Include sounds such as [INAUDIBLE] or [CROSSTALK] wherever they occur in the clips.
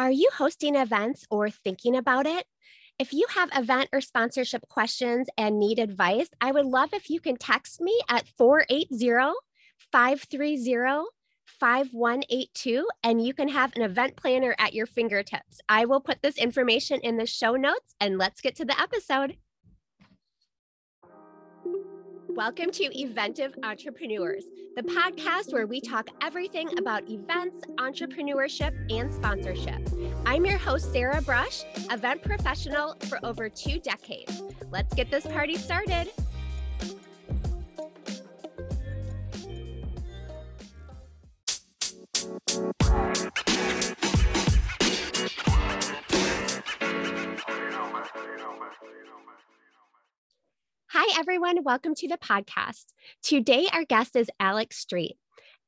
Are you hosting events or thinking about it? If you have event or sponsorship questions and need advice, I would love if you can text me at 480 530 5182 and you can have an event planner at your fingertips. I will put this information in the show notes and let's get to the episode. Welcome to Eventive Entrepreneurs, the podcast where we talk everything about events, entrepreneurship, and sponsorship. I'm your host, Sarah Brush, event professional for over two decades. Let's get this party started. Hi, everyone. Welcome to the podcast. Today, our guest is Alex Street.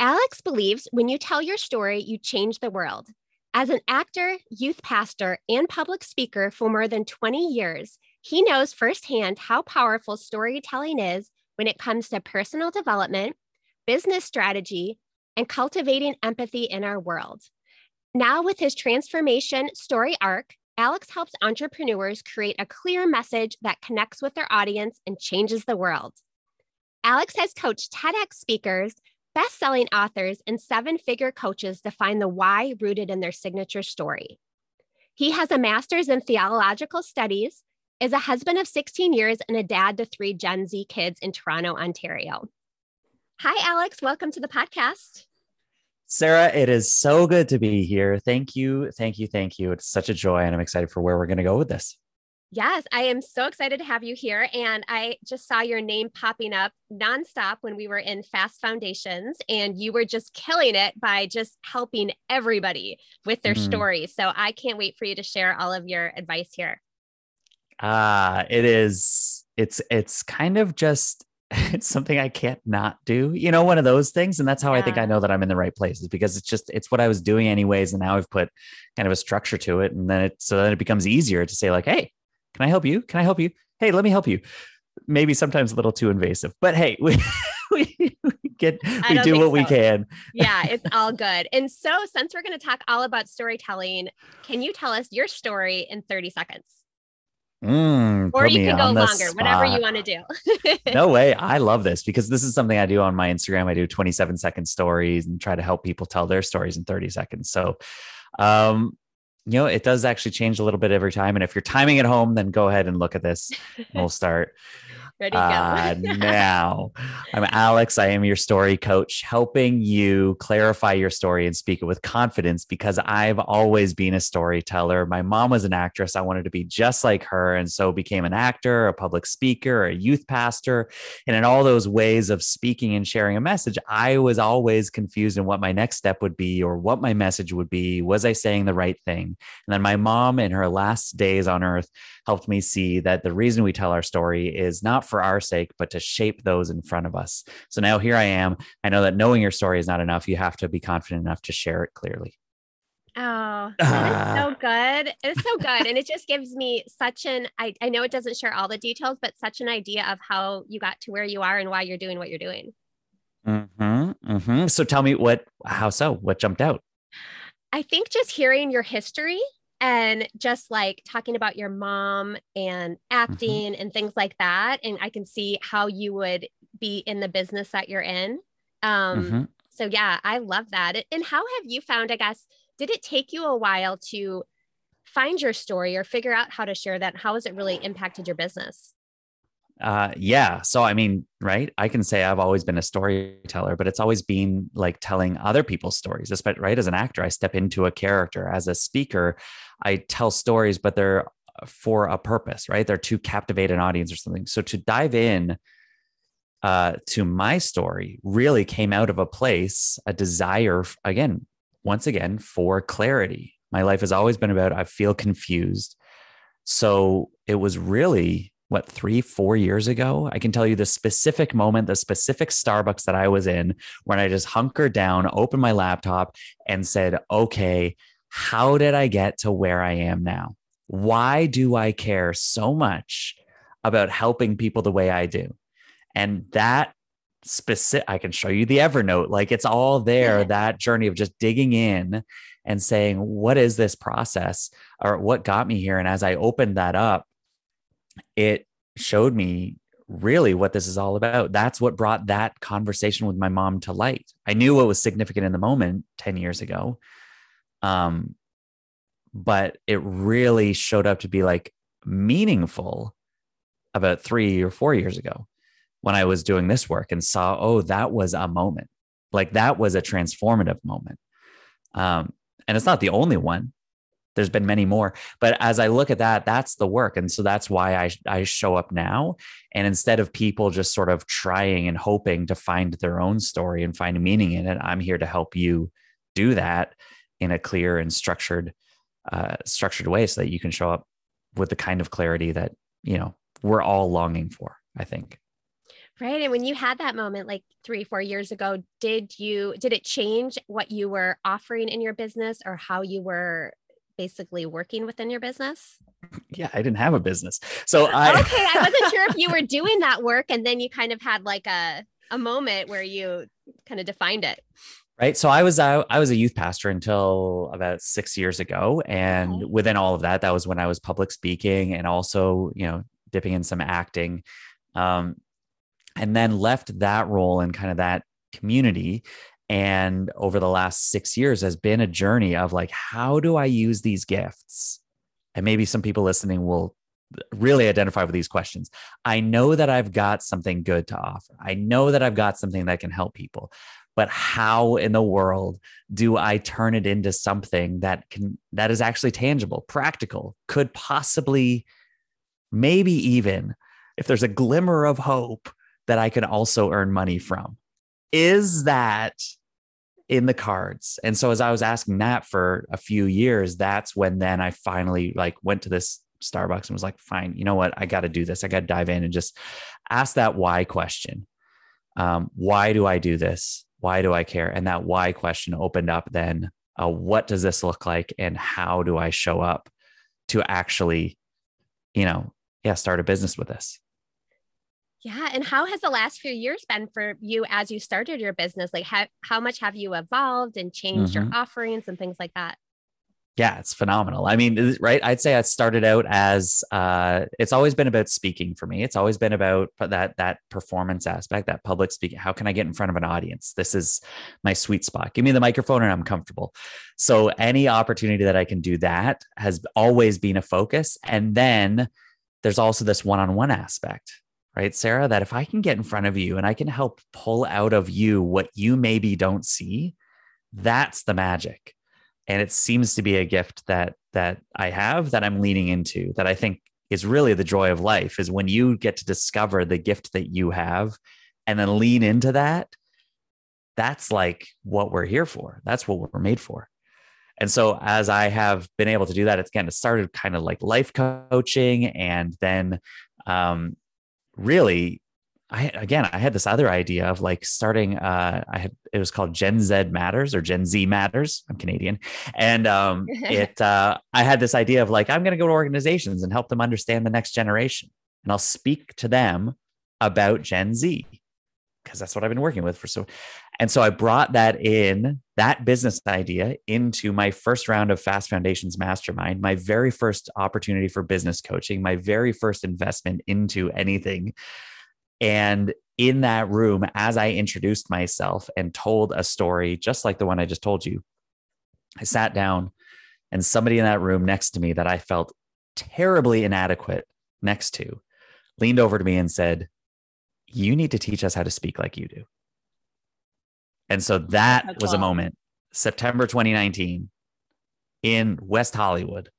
Alex believes when you tell your story, you change the world. As an actor, youth pastor, and public speaker for more than 20 years, he knows firsthand how powerful storytelling is when it comes to personal development, business strategy, and cultivating empathy in our world. Now, with his transformation story arc, Alex helps entrepreneurs create a clear message that connects with their audience and changes the world. Alex has coached TEDx speakers, best selling authors, and seven figure coaches to find the why rooted in their signature story. He has a master's in theological studies, is a husband of 16 years, and a dad to three Gen Z kids in Toronto, Ontario. Hi, Alex. Welcome to the podcast. Sarah, it is so good to be here. Thank you. Thank you. Thank you. It's such a joy, and I'm excited for where we're going to go with this. Yes, I am so excited to have you here. And I just saw your name popping up nonstop when we were in Fast Foundations, and you were just killing it by just helping everybody with their mm-hmm. stories. So I can't wait for you to share all of your advice here. Ah, uh, it is. It's it's kind of just [LAUGHS] it's something I can't not do, you know, one of those things. And that's how yeah. I think I know that I'm in the right places because it's just, it's what I was doing anyways. And now I've put kind of a structure to it. And then it, so then it becomes easier to say, like, hey, can I help you? Can I help you? Hey, let me help you. Maybe sometimes a little too invasive, but hey, [LAUGHS] we, we, get, we do what so. we can. Yeah, [LAUGHS] it's all good. And so, since we're going to talk all about storytelling, can you tell us your story in 30 seconds? Mm, or you can go longer, whatever you want to do. no [LAUGHS] way. I love this because this is something I do on my Instagram. I do 27 second stories and try to help people tell their stories in 30 seconds. So, um, you know, it does actually change a little bit every time. And if you're timing at home, then go ahead and look at this. we'll start. Ready uh, [LAUGHS] now, I'm Alex. I am your story coach, helping you clarify your story and speak it with confidence because I've always been a storyteller. My mom was an actress. I wanted to be just like her. And so became an actor, a public speaker, a youth pastor. And in all those ways of speaking and sharing a message, I was always confused in what my next step would be or what my message would be. Was I saying the right thing? And then my mom, in her last days on earth, helped me see that the reason we tell our story is not for our sake, but to shape those in front of us. So now here I am. I know that knowing your story is not enough. You have to be confident enough to share it clearly. Oh, [LAUGHS] that is so good. It's so good. and it just gives me such an I, I know it doesn't share all the details, but such an idea of how you got to where you are and why you're doing what you're doing. Mm-hmm, mm-hmm. So tell me what how so? What jumped out? I think just hearing your history and just like talking about your mom and mm-hmm. acting mm-hmm. and things like that and i can see how you would be in the business that you're in um mm-hmm. so yeah i love that and how have you found i guess did it take you a while to find your story or figure out how to share that how has it really impacted your business uh, yeah. So, I mean, right. I can say I've always been a storyteller, but it's always been like telling other people's stories, especially right. As an actor, I step into a character. As a speaker, I tell stories, but they're for a purpose, right? They're to captivate an audience or something. So to dive in uh, to my story really came out of a place, a desire, again, once again, for clarity. My life has always been about I feel confused. So it was really what three four years ago? I can tell you the specific moment the specific starbucks that i was in when i just hunkered down opened my laptop and said okay how did i get to where i am now? Why do i care so much about helping people the way i do? And that specific i can show you the evernote like it's all there that journey of just digging in and saying, what is this process? or what got me here? And as I opened that up, it showed me really what this is all about. That's what brought that conversation with my mom to light. I knew what was significant in the moment 10 years ago. Um, but it really showed up to be like meaningful about three or four years ago when I was doing this work and saw, oh, that was a moment. Like that was a transformative moment. Um, and it's not the only one there's been many more. But as i look at that that's the work. And so that's why i i show up now. And instead of people just sort of trying and hoping to find their own story and find meaning in it i'm here to help you do that in a clear and structured uh, structured way so that you can show up with the kind of clarity that you know we're all longing for i think. Right. And when you had that moment like three four years ago did you did it change what you were offering in your business or how you were basically working within your business? Yeah, I didn't have a business. So I Okay, I wasn't sure if you were [LAUGHS] doing that work and then you kind of had like a a moment where you kind of defined it. Right. So I was out, I was a youth pastor until about six years ago. And okay. within all of that, that was when I was public speaking and also, you know, dipping in some acting. Um, and then left that role in kind of that community and over the last six years has been a journey of like how do i use these gifts? And maybe some people listening will really identify with these questions. I know that i've got something good to offer. I know that i've got something that can help people. But how in the world do i turn it into something that can that is actually tangible practical could possibly maybe even if there's a glimmer of hope that i can also earn money from is that in the cards. And so as I was asking that for a few years, that's when then I finally like went to this Starbucks and was like, fine, you know what? I got to do this. I got to dive in and just ask that why question. Um, why do I do this? Why do I care? And that why question opened up then uh, what does this look like and how do I show up to actually, you know, yeah, start a business with this? Yeah. And how has the last few years been for you as you started your business? Like, how, how much have you evolved and changed mm-hmm. your offerings and things like that? Yeah, it's phenomenal. I mean, right? I'd say I started out as uh, it's always been about speaking for me. It's always been about that that performance aspect, that public speaking. How can I get in front of an audience? This is my sweet spot. Give me the microphone and I'm comfortable. So any opportunity that I can do that has always been a focus. And then there's also this one-on-one aspect right, Sarah? That if I can get in front of you and I can help pull out of you what you maybe don't see, that's the magic. And it seems to be a gift that that I have that I'm leaning into that I think is really the joy of life is when you get to discover the gift that you have and then lean into that. That's like what we're here for. That's what we're made for. And so as I have been able to do that, it's again, it started kind of like life coaching and then um, really I again I had this other idea of like starting uh I had it was called Gen Z Matters or Gen Z Matters. I'm Canadian. And um [LAUGHS] it uh I had this idea of like I'm going to go to organizations and help them understand the next generation and I'll speak to them about Gen Z because that's what I've been working with for so and so I brought that in that business idea into my first round of Fast Foundations Mastermind, my very first opportunity for business coaching, my very first investment into anything. And in that room, as I introduced myself and told a story just like the one I just told you, I sat down and somebody in that room next to me that I felt terribly inadequate next to leaned over to me and said, You need to teach us how to speak like you do. And so that That's was a moment, September 2019 in West Hollywood,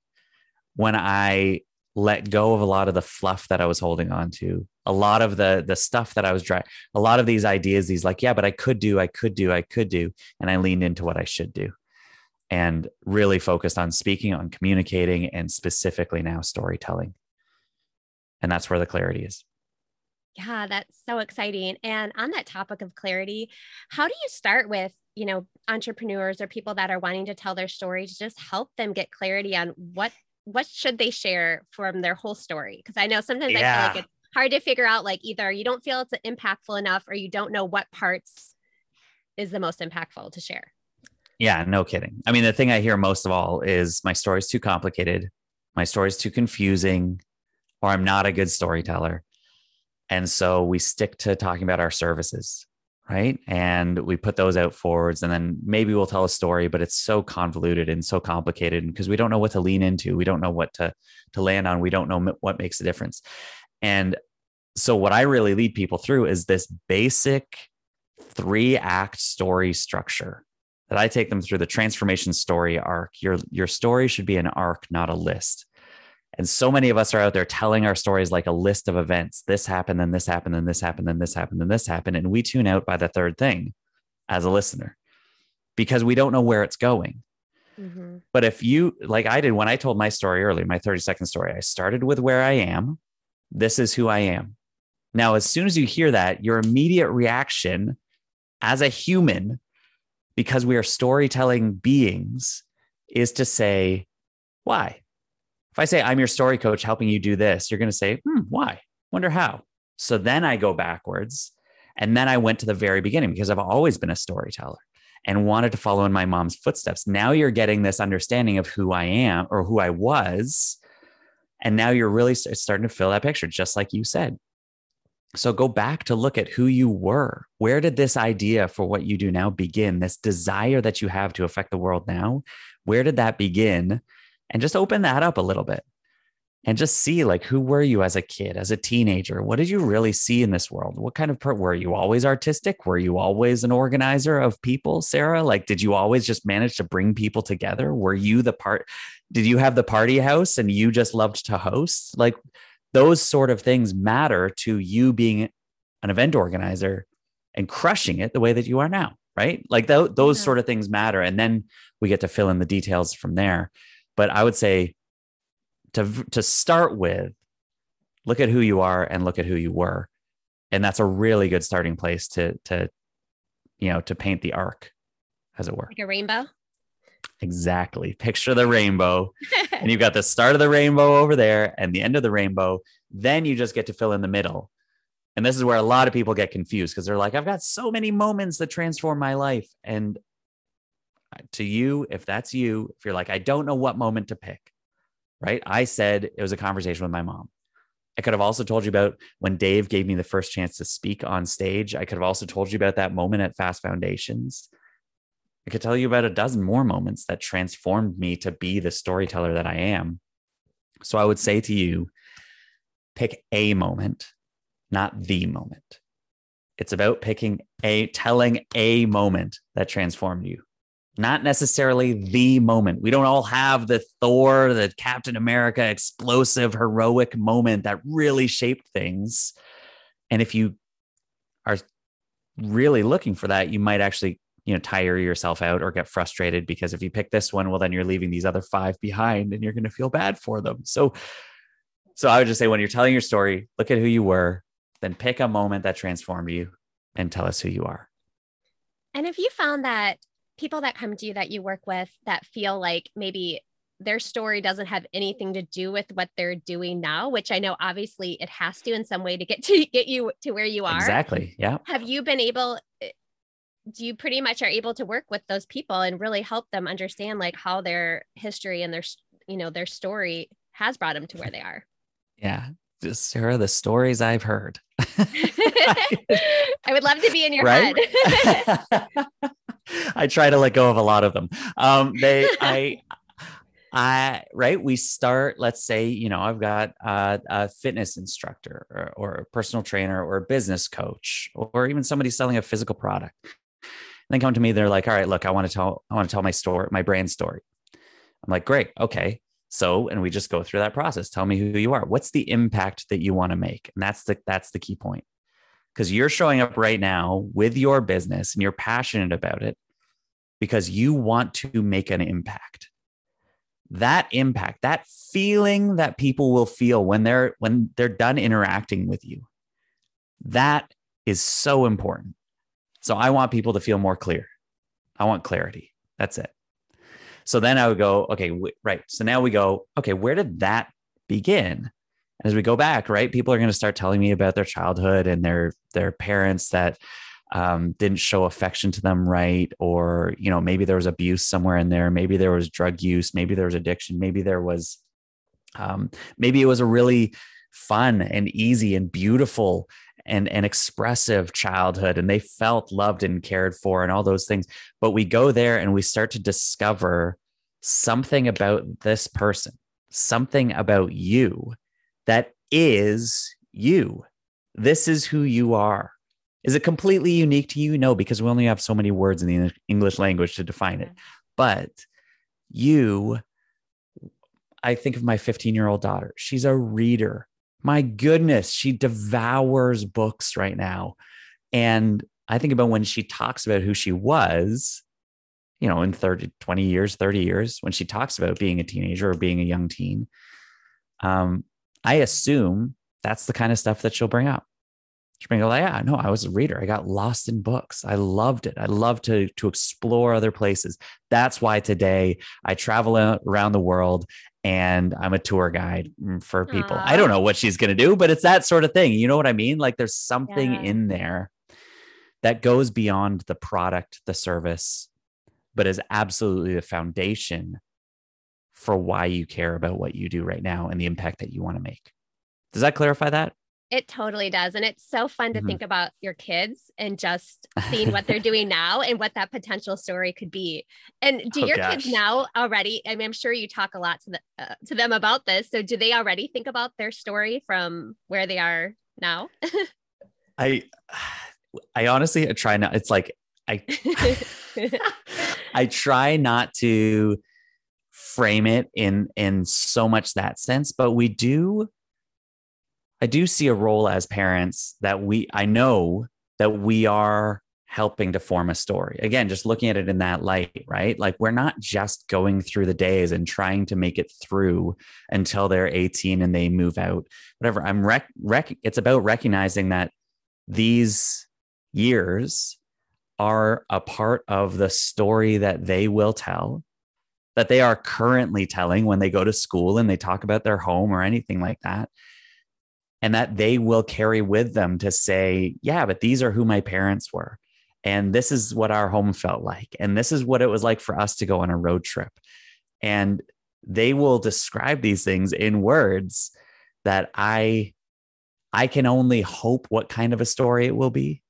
when I let go of a lot of the fluff that I was holding on to, a lot of the the stuff that I was trying, a lot of these ideas, these like, yeah, but I could do, I could do, I could do, and I leaned into what I should do, and really focused on speaking, on communicating, and specifically now storytelling, and that's where the clarity is. Yeah, that's so exciting. And on that topic of clarity, how do you start with, you know, entrepreneurs or people that are wanting to tell their story to just help them get clarity on what what should they share from their whole story? Because I know sometimes yeah. I feel like it's hard to figure out like either you don't feel it's impactful enough or you don't know what parts is the most impactful to share. Yeah, no kidding. I mean, the thing I hear most of all is my story's too complicated, my story's too confusing, or I'm not a good storyteller. And so we stick to talking about our services, right? And we put those out forwards, and then maybe we'll tell a story, but it's so convoluted and so complicated because we don't know what to lean into, we don't know what to to land on, we don't know what makes a difference. And so what I really lead people through is this basic three act story structure that I take them through the transformation story arc. Your your story should be an arc, not a list. And so many of us are out there telling our stories like a list of events. This happened, then this happened, then this happened, then this happened, then this happened. And we tune out by the third thing as a listener because we don't know where it's going. Mm-hmm. But if you, like I did when I told my story earlier, my 30 second story, I started with where I am. This is who I am. Now, as soon as you hear that, your immediate reaction as a human, because we are storytelling beings, is to say, why? If I say, I'm your story coach helping you do this, you're going to say, hmm, why? Wonder how. So then I go backwards. And then I went to the very beginning because I've always been a storyteller and wanted to follow in my mom's footsteps. Now you're getting this understanding of who I am or who I was. And now you're really starting to fill that picture, just like you said. So go back to look at who you were. Where did this idea for what you do now begin? This desire that you have to affect the world now, where did that begin? And just open that up a little bit and just see like who were you as a kid as a teenager? What did you really see in this world? What kind of per- were you always artistic? Were you always an organizer of people sarah? Like did you always just manage to bring people together? Were you the part did you have the party house and you just loved to host? Like those sort of things matter to you being an event organizer and crushing it the way that you are now right? Like th- those yeah. sort of things matter. And then we get to fill in the details from there but I would say to to start with, look at who you are and look at who you were, and that's a really good starting place to to you know to paint the arc, as it were. Like a rainbow. Exactly. Picture the rainbow, [LAUGHS] and you've got the start of the rainbow over there and the end of the rainbow. Then you just get to fill in the middle. And this is where a lot of people get confused because they're like, I've got so many moments that transform my life. And to you, if that's you, if you're like, I don't know what moment to pick, right? I said it was a conversation with my mom. I could have also told you about when Dave gave me the first chance to speak on stage. I could have also told you about that moment at Fast Foundations. I could tell you about a dozen more moments that transformed me to be the storyteller that I am. So I would say to you, pick a moment, not the moment. It's about picking a, telling a moment that transformed you not necessarily the moment. We don't all have the Thor, the Captain America explosive, heroic moment that really shaped things. And if you are really looking for that, you might actually, you know, tire yourself out or get frustrated because if you pick this one, well, then you're leaving these other five behind and you're going to feel bad for them. So, so I would just say when you're telling your story, look at who you were, then pick a moment that transformed you and tell us who you are. And if you found that people that come to you that you work with that feel like maybe their story doesn't have anything to do with what they're doing now which i know obviously it has to in some way to get to [LAUGHS] get you to where you are. Exactly yeah. Have you been able eh, do you pretty much are able to work with those people and really help them understand like how their history and their you know their story has brought them to where they are? Yeah sarah the stories i've heard [LAUGHS] i would love to be in your right? head [LAUGHS] I try to let go of a lot of them. Um, they, I, I, right. We start, let's say, you know, I've got a, a fitness instructor or, or, a personal trainer or a business coach, or even somebody selling a physical product. And they come to me, they're like, all right, look, I want to tell, I want to tell my story, my brand story. I'm like, great. Okay. So, and we just go through that process. Tell me who you are. What's the impact that you want to make? And that's the, that's the key point because you're showing up right now with your business and you're passionate about it because you want to make an impact that impact that feeling that people will feel when they're when they're done interacting with you that is so important so i want people to feel more clear i want clarity that's it so then i would go okay w- right. So now we go okay where did that begin? And as we go back, right, people are going to start telling me about their childhood and their their parents that um, didn't show affection to them right or you know maybe there was abuse somewhere in there. Maybe there was drug use. Maybe there was addiction. Maybe there was um, maybe it was a really fun and easy and beautiful and, and expressive childhood and they felt loved and cared for and all those things. But we go there and we start to discover something about this person something about you that is you. This is who you are. Is it completely unique to you? No because we only have so many words in the english language to define it. But you i think of my 15 year old daughter. She's a reader my goodness, she devours books right now. And I think about when she talks about who she was, you know, in 30, 20 years, 30 years, when she talks about being a teenager or being a young teen, um, I assume that's the kind of stuff that she'll bring up. She'll bring up, like, yeah, no, I was a reader. I got lost in books. I loved it. I love to to explore other places. That's why today I travel around the world and I'm a tour guide mm, for people. Aww. I don't know what she's going to do, but it's that sort of thing. You know what I mean? Like there's something yeah. in there that goes beyond the product, the service, but is absolutely the foundation for why you care about what you do right now and the impact that you want to make. Does that clarify that? It totally does. And it's so fun to mm-hmm. think about your kids and just seeing what they're [LAUGHS] doing now and what that potential story could be. And do oh, your gosh. kids now already, I mean, I'm sure you talk a lot to, the, uh, to them about this. So do they already think about their story from where they are now? [LAUGHS] I, I honestly I try not, it's like, I, [LAUGHS] I try not to frame it in, in so much that sense, but we do I do see a role as parents that we, I know that we are helping to form a story. Again, just looking at it in that light, right? Like we're not just going through the days and trying to make it through until they're 18 and they move out, whatever. I'm rec, rec it's about recognizing that these years are a part of the story that they will tell that they are currently telling when they go to school and they talk about their home or anything like that and that they will carry with them to say, yeah, but these are who my parents were. And this is what our home felt like. And this is what it was like for us to go on a road trip. And they will describe these things in words that I I can only hope what kind of a story it will be.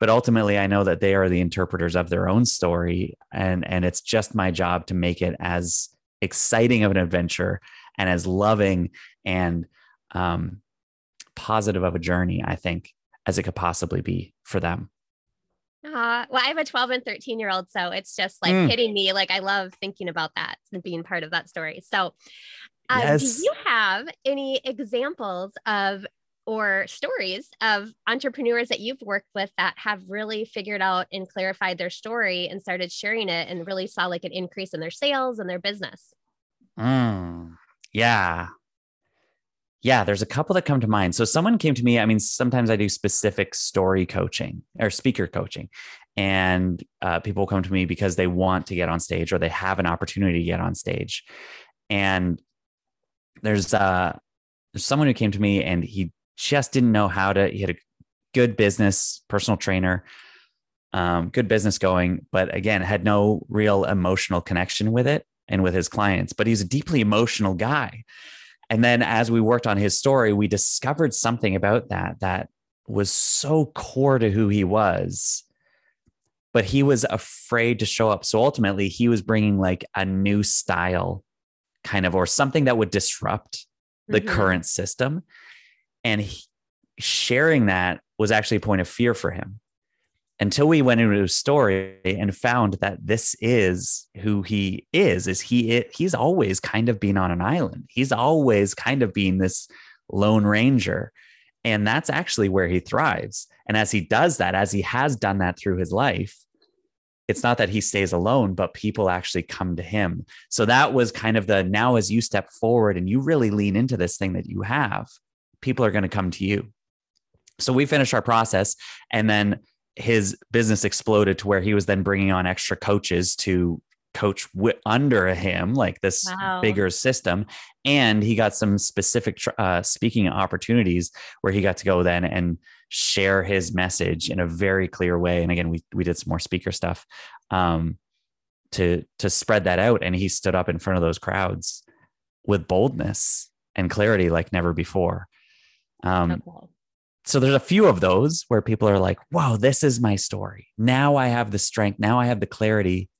But ultimately I know that they are the interpreters of their own story and and it's just my job to make it as exciting of an adventure and as loving and um, positive of a journey, I think, as it could possibly be for them. Uh, well, I have a 12 and 13 year old, so it's just like mm. hitting me. Like, I love thinking about that and being part of that story. So, uh, yes. do you have any examples of or stories of entrepreneurs that you've worked with that have really figured out and clarified their story and started sharing it and really saw like an increase in their sales and their business? Mm, yeah yeah, there's a couple that come to mind. So someone came to me. I mean, sometimes I do specific story coaching or speaker coaching, and uh, people come to me because they want to get on stage or they have an opportunity to get on stage. And there's uh, there's someone who came to me and he just didn't know how to. He had a good business, personal trainer, um, good business going, but again, had no real emotional connection with it and with his clients. But he's a deeply emotional guy. And then as we worked on his story, we discovered something about that that was so core to who he was. But he was afraid to show up. So ultimately, he was bringing like a new style, kind of, or something that would disrupt the mm-hmm. current system. And he, sharing that was actually a point of fear for him until we went into his story and found that this is who he is is he he's always kind of been on an island. He's always kind of been this lone ranger. And that's actually where he thrives. And as he does that as he has done that through his life it's not that he stays alone but people actually come to him. So that was kind of the now as you step forward and you really lean into this thing that you have people are going to come to you. So we finished our process and then his business exploded to where he was then bringing on extra coaches to coach w- under him, like this Wow. bigger system. And he got some specific tr- uh, speaking opportunities where he got to go then and share his message in a very clear way. And again, we we did some more speaker stuff um, to to spread that out. And he stood up in front of those crowds with boldness and clarity like never before. Um, Okay. So there's a few of those where people are like, wow, this is my story. Now I have the strength. Now I have the clarity.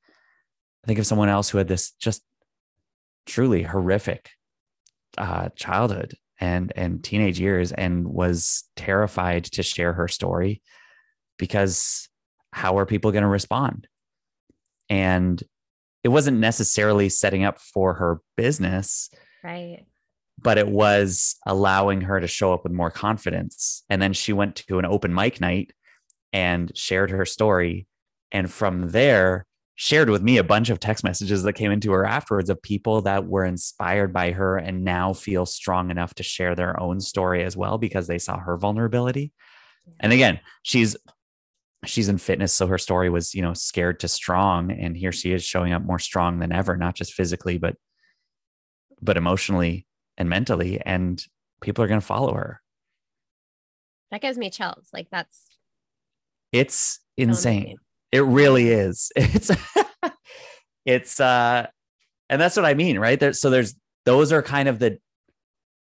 I think of someone else who had this just truly horrific uh, childhood and and teenage years and was terrified to share her story because how are people going to respond? And it wasn't necessarily setting up for her business Right. But it was allowing her to show up with more confidence. And then she went to an open mic night and shared her story. And from there, shared with me a bunch of text messages that came into her afterwards of people that were inspired by her and now feel strong enough to share their own story as well because they saw her vulnerability. And again, she's she's in fitness so her story was you know scared to strong and here she is showing up more strong than ever not just physically but but emotionally and mentally and people are going to follow her. That gives me chills. Like that's it's insane. It really is. [LAUGHS] It's it's uh and that's what i mean right? There so there's those are kind of the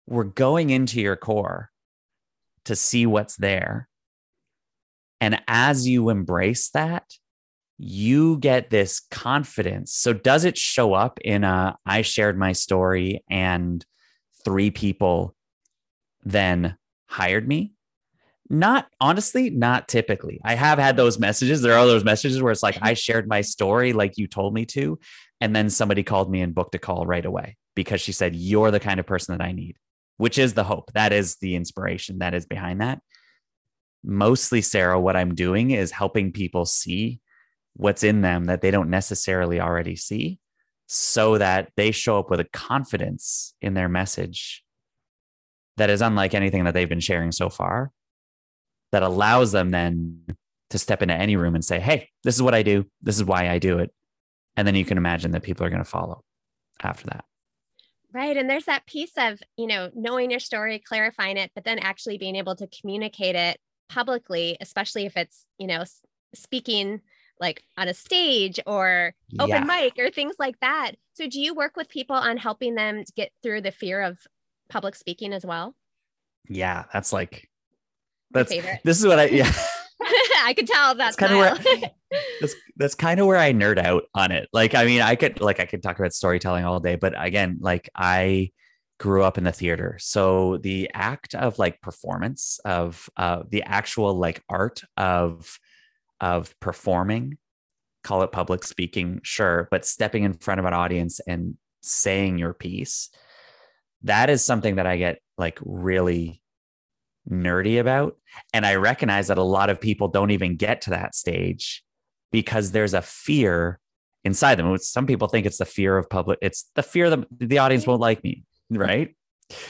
we're going into your core to see what's there. And as you embrace that you get this confidence. So does it show up in a i shared my story and three people then hired me not honestly, not typically. I have had those messages. There are those messages where it's like I shared my story like you told me to, and then somebody called me and booked a call right away because she said you're the kind of person that I need, which is the hope. That is the inspiration that is behind that. Mostly, Sarah, what I'm doing is helping people see what's in them that they don't necessarily already see so that they show up with a confidence in their message that is unlike anything that they've been sharing so far that allows them then to step into any room and say, Hey, this is what I do. This is why I do it. And then you can imagine that people are going to follow after that. Right. And there's that piece of, you know, knowing your story, clarifying it, but then actually being able to communicate it publicly, especially if it's, you know, speaking like on a stage or open Yeah. mic or things like that. So do you work with people on helping them get through the fear of public speaking as well? Yeah. That's like, that's, favorite. this is what I, yeah. [LAUGHS] I could tell [LAUGHS] that's That's kinda where- that's that's kind of where I nerd out on it. Like, I mean, I could like I could talk about storytelling all day, but again, like I grew up in the theater, so the act of like performance of uh, the actual like art of of performing, call it public speaking, sure, but stepping in front of an audience and saying your piece, that is something that I get like really nerdy about. And I recognize that a lot of people don't even get to that stage because there's a fear inside them. Some people think it's the fear of public, it's the fear that the audience won't like me. Right.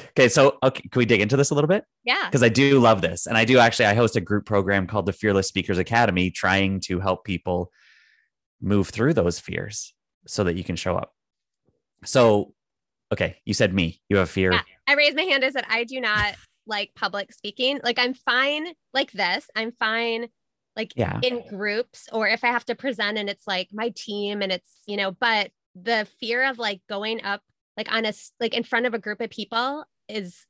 Okay. So, okay, can we dig into this a little bit? yeah. Because I do love this. And I do actually, I host a group program called the Fearless Speakers Academy, trying to help people move through those fears so that you can show up. So, okay, you said me, you have fear. Yeah. I raised my hand. I said, I do not [LAUGHS] like public speaking. Like, I'm fine like this. I'm fine like Yeah. in groups or if I have to present and it's like my team and it's, you know, but the fear of like going up like on a, like in front of a group of people is,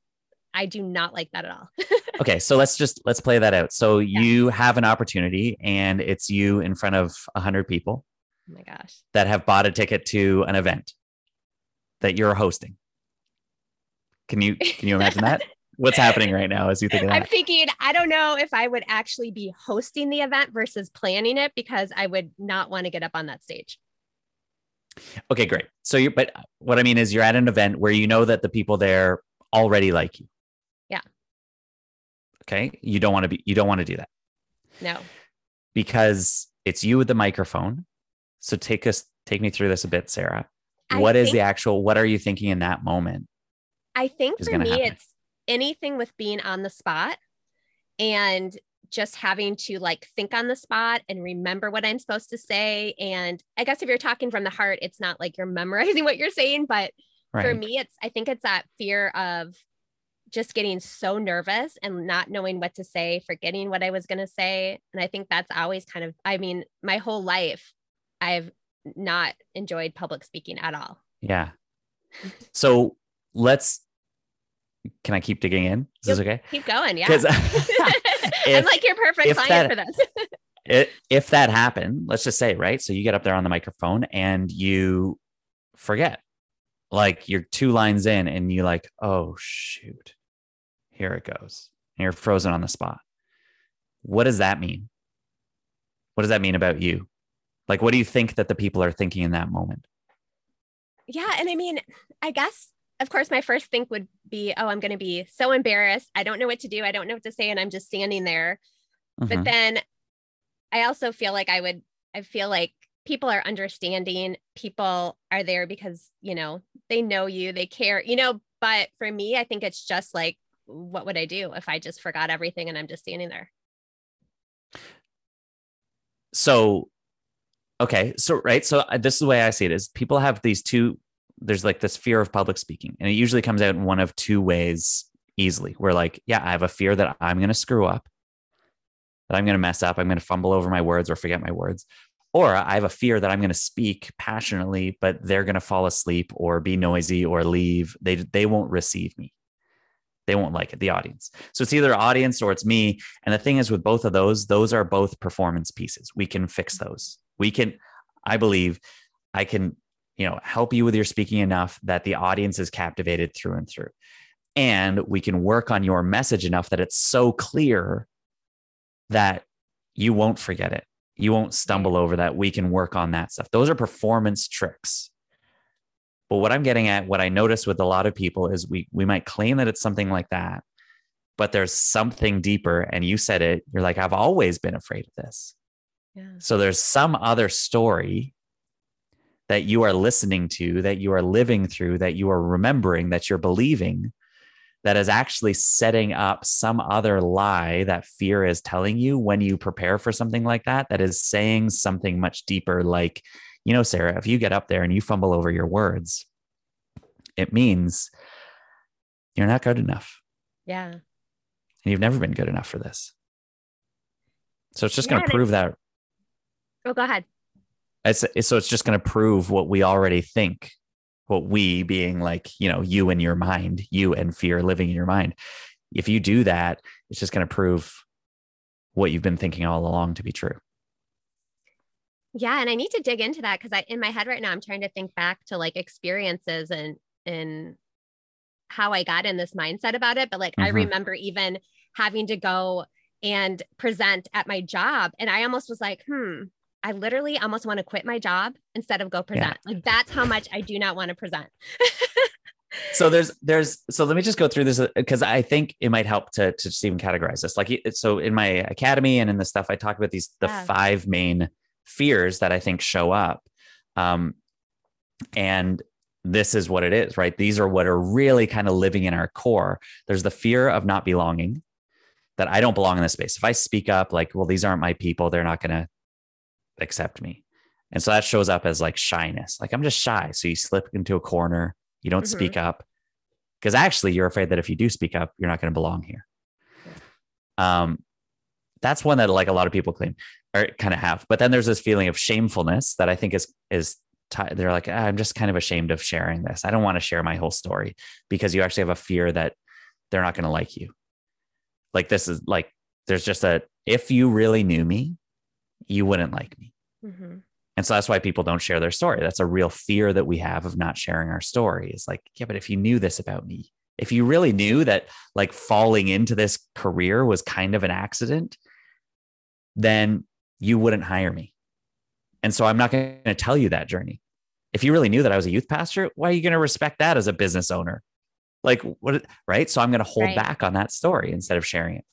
I do not like that at all. [LAUGHS] Okay, so let's just let's play that out. So you have an opportunity and it's you in front of 100 people oh my gosh. that have bought a ticket to an event that you're hosting. Can you can you imagine that? [LAUGHS] What's happening right now as you think of that? I'm thinking, I don't know if I would actually be hosting the event versus planning it because I would not want to get up on that stage. Okay, great. So you but what I mean is you're at an event where you know that the people there already like you. Yeah. Okay. You don't want to be you don't want to do that No. because it's you with the microphone. So take us take me through this a bit, Sarah. I What is think- the actual what are you thinking in that moment? I think for me, happen. it's anything with being on the spot and just having to like think on the spot and remember what I'm supposed to say. And I guess if you're talking from the heart, it's not like you're memorizing [LAUGHS] what you're saying, but right. for me, it's, I think it's that fear of just getting so nervous and not knowing what to say, forgetting what I was going to say. And I think that's always kind of, I mean, my whole life, I've not enjoyed public speaking at all. Yeah. So let's, can I keep digging in? Is this okay? Keep going. Yeah. [LAUGHS] [LAUGHS] Because I'm like your perfect client that, for this. [LAUGHS] it, if that happened, let's just say, right? So you get up there on the microphone and you forget, like you're two lines in and you like, oh shoot, here it goes. And you're frozen on the spot. What does that mean? What does that mean about you? Like, what do you think that the people are thinking in that moment? Yeah. And I mean, I guess, of course, my first think would be, oh, I'm going to be so embarrassed. I don't know what to do. I don't know what to say. And I'm just standing there. Mm-hmm. But then I also feel like I would, I feel like people are understanding. People are there because, you know, they know you, they care, you know. But for me, I think it's just like what would I do if I just forgot everything and I'm just standing there? So, okay. So, right. So, uh, this is the way I see it is people have these two, there's like this fear of public speaking, and it usually comes out in one of two ways easily. We're like, yeah, I have a fear that I'm going to screw up, that I'm going to mess up, I'm going to fumble over my words or forget my words. Or I have a fear that I'm going to speak passionately, but they're going to fall asleep or be noisy or leave. They, they won't receive me they won't like it, the audience. So it's either audience or it's me. And the thing is, with both of those, those are both performance pieces. We can fix those. We can, I believe, I can, you know, help you with your speaking enough that the audience is captivated through and through. And we can work on your message enough that it's so clear that you won't forget it. You won't stumble over that. We can work on that stuff. Those are performance tricks. But what I'm getting at, what I notice with a lot of people is we we might claim that it's something like that, but there's something deeper. And you said it, you're like, I've always been afraid of this. Yeah. So there's some other story that you are listening to, that you are living through, that you are remembering, that you're believing, that is actually setting up some other lie that fear is telling you when you prepare for something like that, that is saying something much deeper, like, you know, Sarah, if you get up there and you fumble over your words, it means you're not good enough. Yeah. And you've never been good enough for this. So it's just yeah, going to prove that. Oh, go ahead. It's, so it's just going to prove what we already think, what we being like, you know, you and your mind, you and fear living in your mind. If you do that, it's just going to prove what you've been thinking all along to be true. Yeah, and I need to dig into that because I in my head right now I'm trying to think back to like experiences and and how I got in this mindset about it. But like mm-hmm. I remember even having to go and present at my job, and I almost was like, hmm, I literally almost want to quit my job instead of go present. Yeah. Like that's how much I do not want to present. [LAUGHS] so there's there's so let me just go through this because uh, I think it might help to to just even categorize this. Like so in my academy and in the stuff I talk about these the yeah. five main fears that I think show up. Um, and this is what it is, right? These are what are really kind of living in our core. There's the fear of not belonging, that I don't belong in this space. If I speak up, like, well, these aren't my people, they're not going to accept me. And so that shows up as like shyness. Like, I'm just shy. So you slip into a corner, you don't mm-hmm. speak up because actually you're afraid that if you do speak up, you're not going to belong here. Um, that's one that like a lot of people claim or kind of have. But then there's this feeling of shamefulness that I think is is t- they're like ah, I'm just kind of ashamed of sharing this. I don't want to share my whole story because you actually have a fear that they're not going to like you. Like this is like there's just a if you really knew me, you wouldn't like me. Mm-hmm. And so that's why people don't share their story. That's a real fear that we have of not sharing our story. Is like, yeah, but if you knew this about me, if you really knew that like falling into this career was kind of an accident, then you wouldn't hire me. And so I'm not going to tell you that journey. If you really knew that I was a youth pastor, why are you going to respect that as a business owner? Like what right? So I'm going to hold right. back on that story instead of sharing it.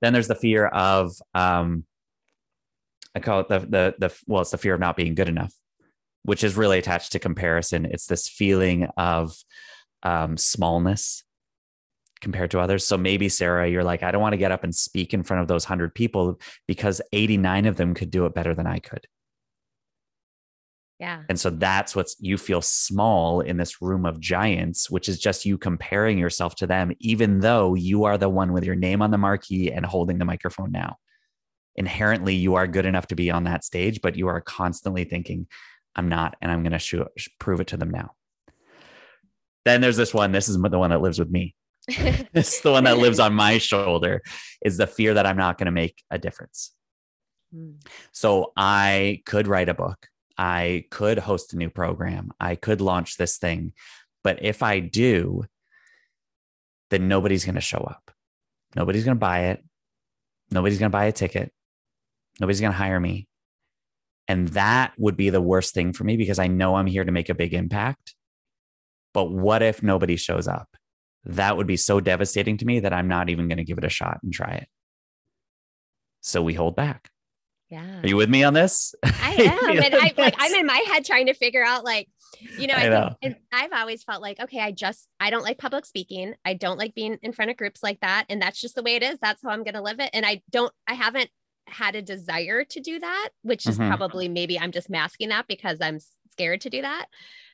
Then there's the fear of um I call it the the the well, it's the fear of not being good enough, which is really attached to comparison. It's this feeling of um smallness compared to others. So maybe Sarah, you're like, I don't want to get up and speak in front of those 100 people because 89 of them could do it better than I could. Yeah. And so that's what's you feel small in this room of giants, which is just you comparing yourself to them, even though you are the one with your name on the marquee and holding the microphone now. Inherently, you are good enough to be on that stage, but you are constantly thinking, I'm not, and I'm going to prove it to them now. Then there's this one. This is the one that lives with me. [LAUGHS] [LAUGHS] this is the one that lives on my shoulder is the fear that I'm not going to make a difference. Mm. So I could write a book. I could host a new program. I could launch this thing. But if I do, then nobody's going to show up. Nobody's going to buy it. Nobody's going to buy a ticket. Nobody's going to hire me. And that would be the worst thing for me because I know I'm here to make a big impact. But what if nobody shows up? That would be so devastating to me that I'm not even going to give it a shot and try it. So we hold back. Yeah. Are you with me on this? I [LAUGHS] am. and I like I'm [LAUGHS] in my head trying to figure out like, you know, I, I know. Think, I've always felt like, okay, I just I don't like public speaking. I don't like being in front of groups like that. And that's just the way it is. That's how I'm gonna live it. And I don't I haven't had a desire to do that, which is mm-hmm. probably maybe I'm just masking that because I'm scared to do that.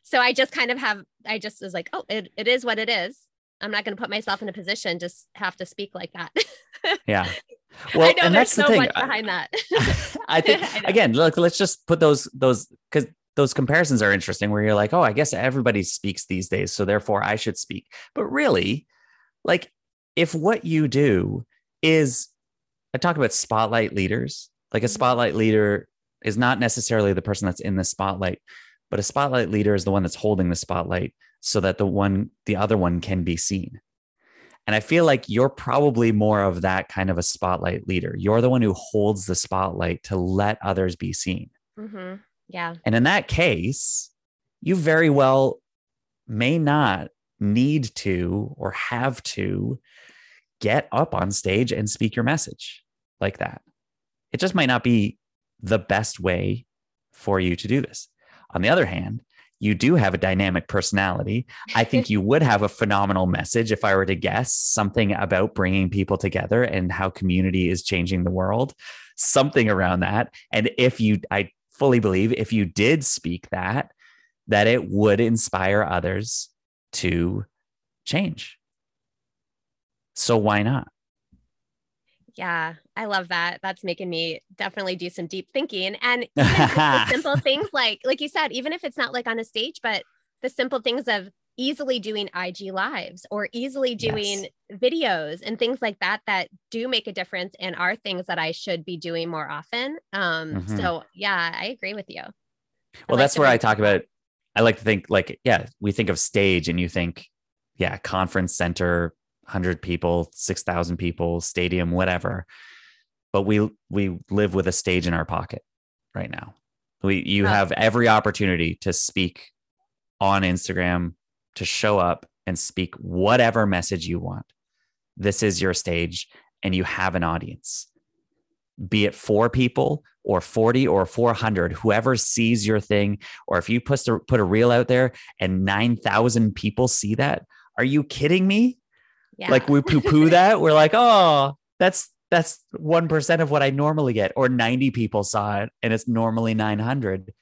So I just kind of have I just was like, oh, it, it is what it is. I'm not going to put myself in a position just have to speak like that. [LAUGHS] yeah. Well, I know and there's that's so the thing. much behind that. [LAUGHS] I [LAUGHS] think I again, look, let's just put those those because those comparisons are interesting where you're like, oh, I guess everybody speaks these days, so therefore I should speak. But really, like if what you do is I talk about spotlight leaders, like a mm-hmm. spotlight leader is not necessarily the person that's in the spotlight, but a spotlight leader is the one that's holding the spotlight so that the one the other one can be seen. And I feel like you're probably more of that kind of a spotlight leader. You're the one who holds the spotlight to let others be seen. Mm-hmm. Yeah. And in that case, you very well may not need to or have to get up on stage and speak your message like that. It just might not be the best way for you to do this. On the other hand, you do have a dynamic personality. I think [LAUGHS] you would have a phenomenal message if I were to guess something about bringing people together and how community is changing the world, something around that. And if you, I fully believe if you did speak that, that it would inspire others to change. So why not? Yeah, I love that. That's making me definitely do some deep thinking. And [LAUGHS] simple things like, like you said, even if it's not like on a stage, but the simple things of easily doing IG lives or easily doing yes. videos and things like that that do make a difference and are things that I should be doing more often. Um, mm-hmm. So yeah, I agree with you. Well, like that's where I talk about. I like to think like, yeah, we think of stage and you think, yeah, conference center, 100 people, 6,000 people, stadium, whatever. But we we live with a stage in our pocket right now. We you have every opportunity to speak on Instagram, to show up and speak whatever message you want. This is your stage and you have an audience. Be it four people or 40 or 400, whoever sees your thing, or if you put a, put a reel out there and 9,000 people see that, are you kidding me? Yeah. Like we poo poo [LAUGHS] that. We're like, oh, that's that's 1% of what I normally get. Or 90 people saw it and it's normally 900.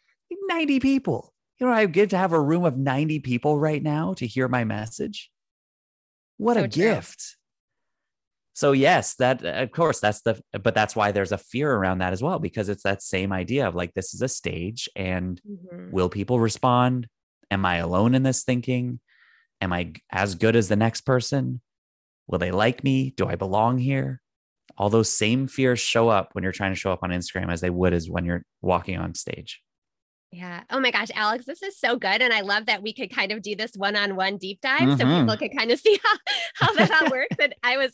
90 people. You know, I get to have a room of 90 people right now to hear my message. What so a true. gift. So yes, that of course that's the but that's why there's a fear around that as well because it's that same idea of like this is a stage and mm-hmm. will people respond? Am I alone in this thinking? Am I as good as the next person? Will they like me? Do I belong here? All those same fears show up when you're trying to show up on Instagram as they would as when you're walking on stage. Yeah. Oh my gosh, Alex, this is so good. And I love that we could kind of do this one on one deep dive mm-hmm. so people could kind of see how, [LAUGHS] how that all works. And I was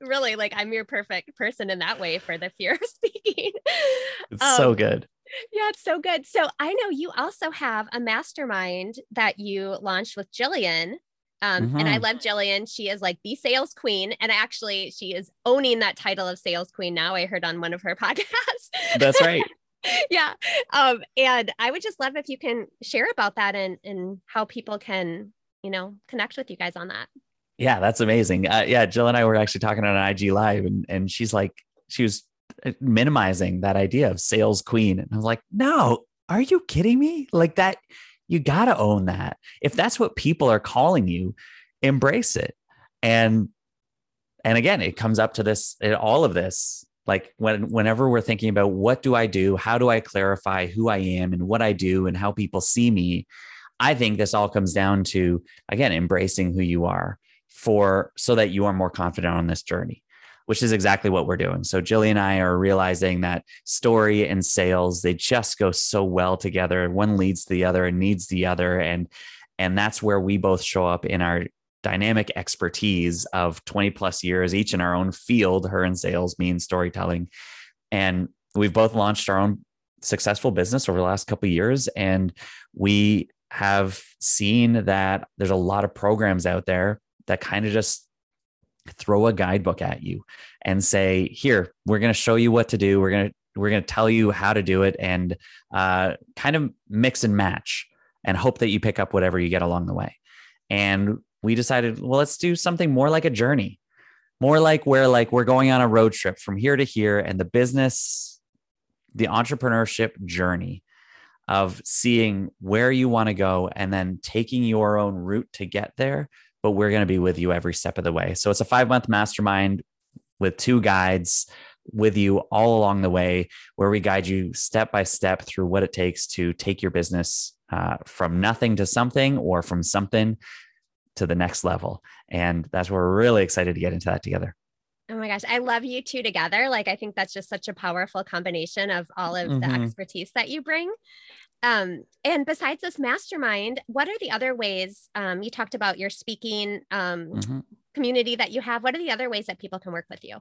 really like, I'm your perfect person in that way for the fear of [LAUGHS] speaking. It's um, so good. Yeah, it's so good. So I know you also have a mastermind that you launched with Jillian. Um, mm-hmm. And I mm-hmm. love Jillian. She is like the sales queen. And actually, she is owning that title of sales queen now. I heard on one of her [LAUGHS] podcasts. That's right. [LAUGHS] yeah. Um, and I would just love if you can share about that and, and how people can, you know, connect with you guys on that. Yeah, that's amazing. Uh, yeah, Jill and I were actually talking on an IG live, and and she's like, she was uh, minimizing that idea of sales queen, and I was like, no, are you kidding me? Like that, you got to own that. If that's what people are calling you, embrace it. And and again, it comes up to this, all of this. Like when whenever we're thinking about what do I do, how do I clarify who I am and what I do and how people see me, I think this all comes down to again embracing who you are for so that you are more confident on this journey which is exactly what we're doing. So Jilly and I are realizing that story and sales they just go so well together. One leads the other and needs the other and and that's where we both show up in our dynamic expertise of 20 plus years each in our own field, her in sales, me in storytelling. And we've both launched our own successful business over the last couple years and we have seen that there's a lot of programs out there that kind of just throw a guidebook at you and say, "Here, we're going to show you what to do. We're going to we're going to tell you how to do it, and uh, kind of mix and match, and hope that you pick up whatever you get along the way." And we decided, well, let's do something more like a journey, more like where like we're going on a road trip from here to here, and the business, the entrepreneurship journey of seeing where you want to go and then taking your own route to get there but we're going to be with you every step of the way. So it's a five month mastermind with two guides with you all along the way, where we guide you step by step through what it takes to take your business uh, from nothing to something or from something to the next level. And that's where we're really excited to get into that together. Oh my gosh, I love you two together. Like, I think that's just such a powerful combination of all of mm-hmm. the expertise that you bring. Um, and besides this mastermind, what are the other ways? Um, you talked about your speaking um, mm-hmm. community that you have. What are the other ways that people can work with you?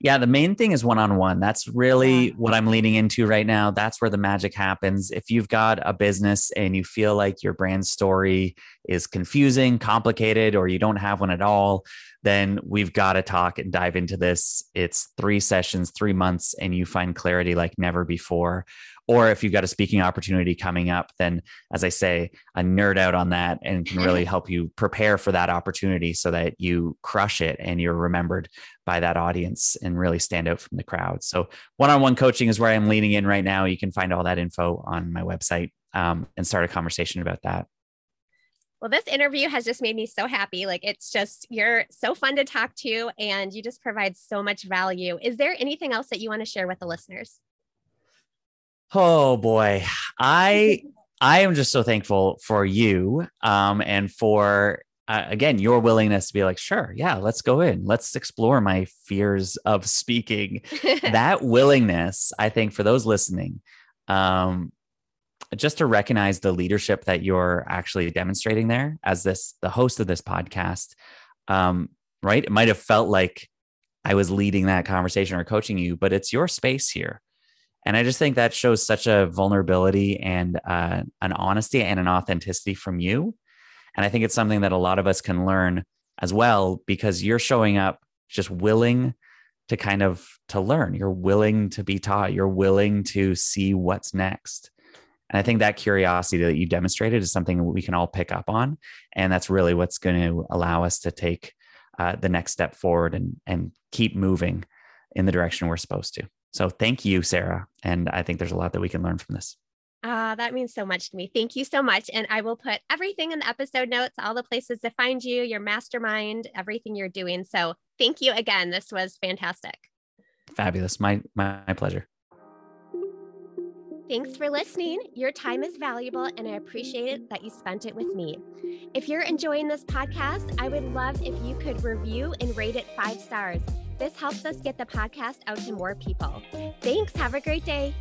Yeah, the main thing is one on one. That's really yeah. what I'm leaning into right now. That's where the magic happens. If you've got a business and you feel like your brand story is confusing, complicated, or you don't have one at all, then we've got to talk and dive into this. It's three sessions, three months, and you find clarity like never before or if you've got a speaking opportunity coming up then as i say a nerd out on that and can really [LAUGHS] help you prepare for that opportunity so that you crush it and you're remembered by that audience and really stand out from the crowd so one-on-one coaching is where i'm leaning in right now you can find all that info on my website um, and start a conversation about that well, this interview has just made me so happy. Like, it's just, you're so fun to talk to and you just provide so much value. Is there anything else that you want to share with the listeners? Oh boy, I [LAUGHS] I am just so thankful for you um, and for uh, again your willingness to be like, sure, yeah, let's go in, let's explore my fears of speaking. [LAUGHS] that willingness, I think, for those listening, um, just to recognize the leadership that you're actually demonstrating there as this the host of this podcast. Um, right, it might have felt like I was leading that conversation or coaching you, but it's your space here and I just think that shows such a vulnerability and uh, an honesty and an authenticity from you. And I think it's something that a lot of us can learn as well because you're showing up just willing to kind of to learn. You're willing to be taught. You're willing to see what's next. And I think that curiosity that you demonstrated is something we can all pick up on. And that's really what's going to allow us to take uh, the next step forward and, and keep moving in the direction we're supposed to. So thank you, Sarah. And I think there's a lot that we can learn from this. Ah, uh, that means so much to me. Thank you so much. And I will put everything in the episode notes, all the places to find you, your mastermind, everything you're doing. So thank you again. This was fantastic. Fabulous. My my, my pleasure. Thanks for listening. Your time is valuable, and I appreciate it that you spent it with me. If you're enjoying this podcast, I would love if you could review and rate it five stars. This helps us get the podcast out to more people. Thanks. Have a great day.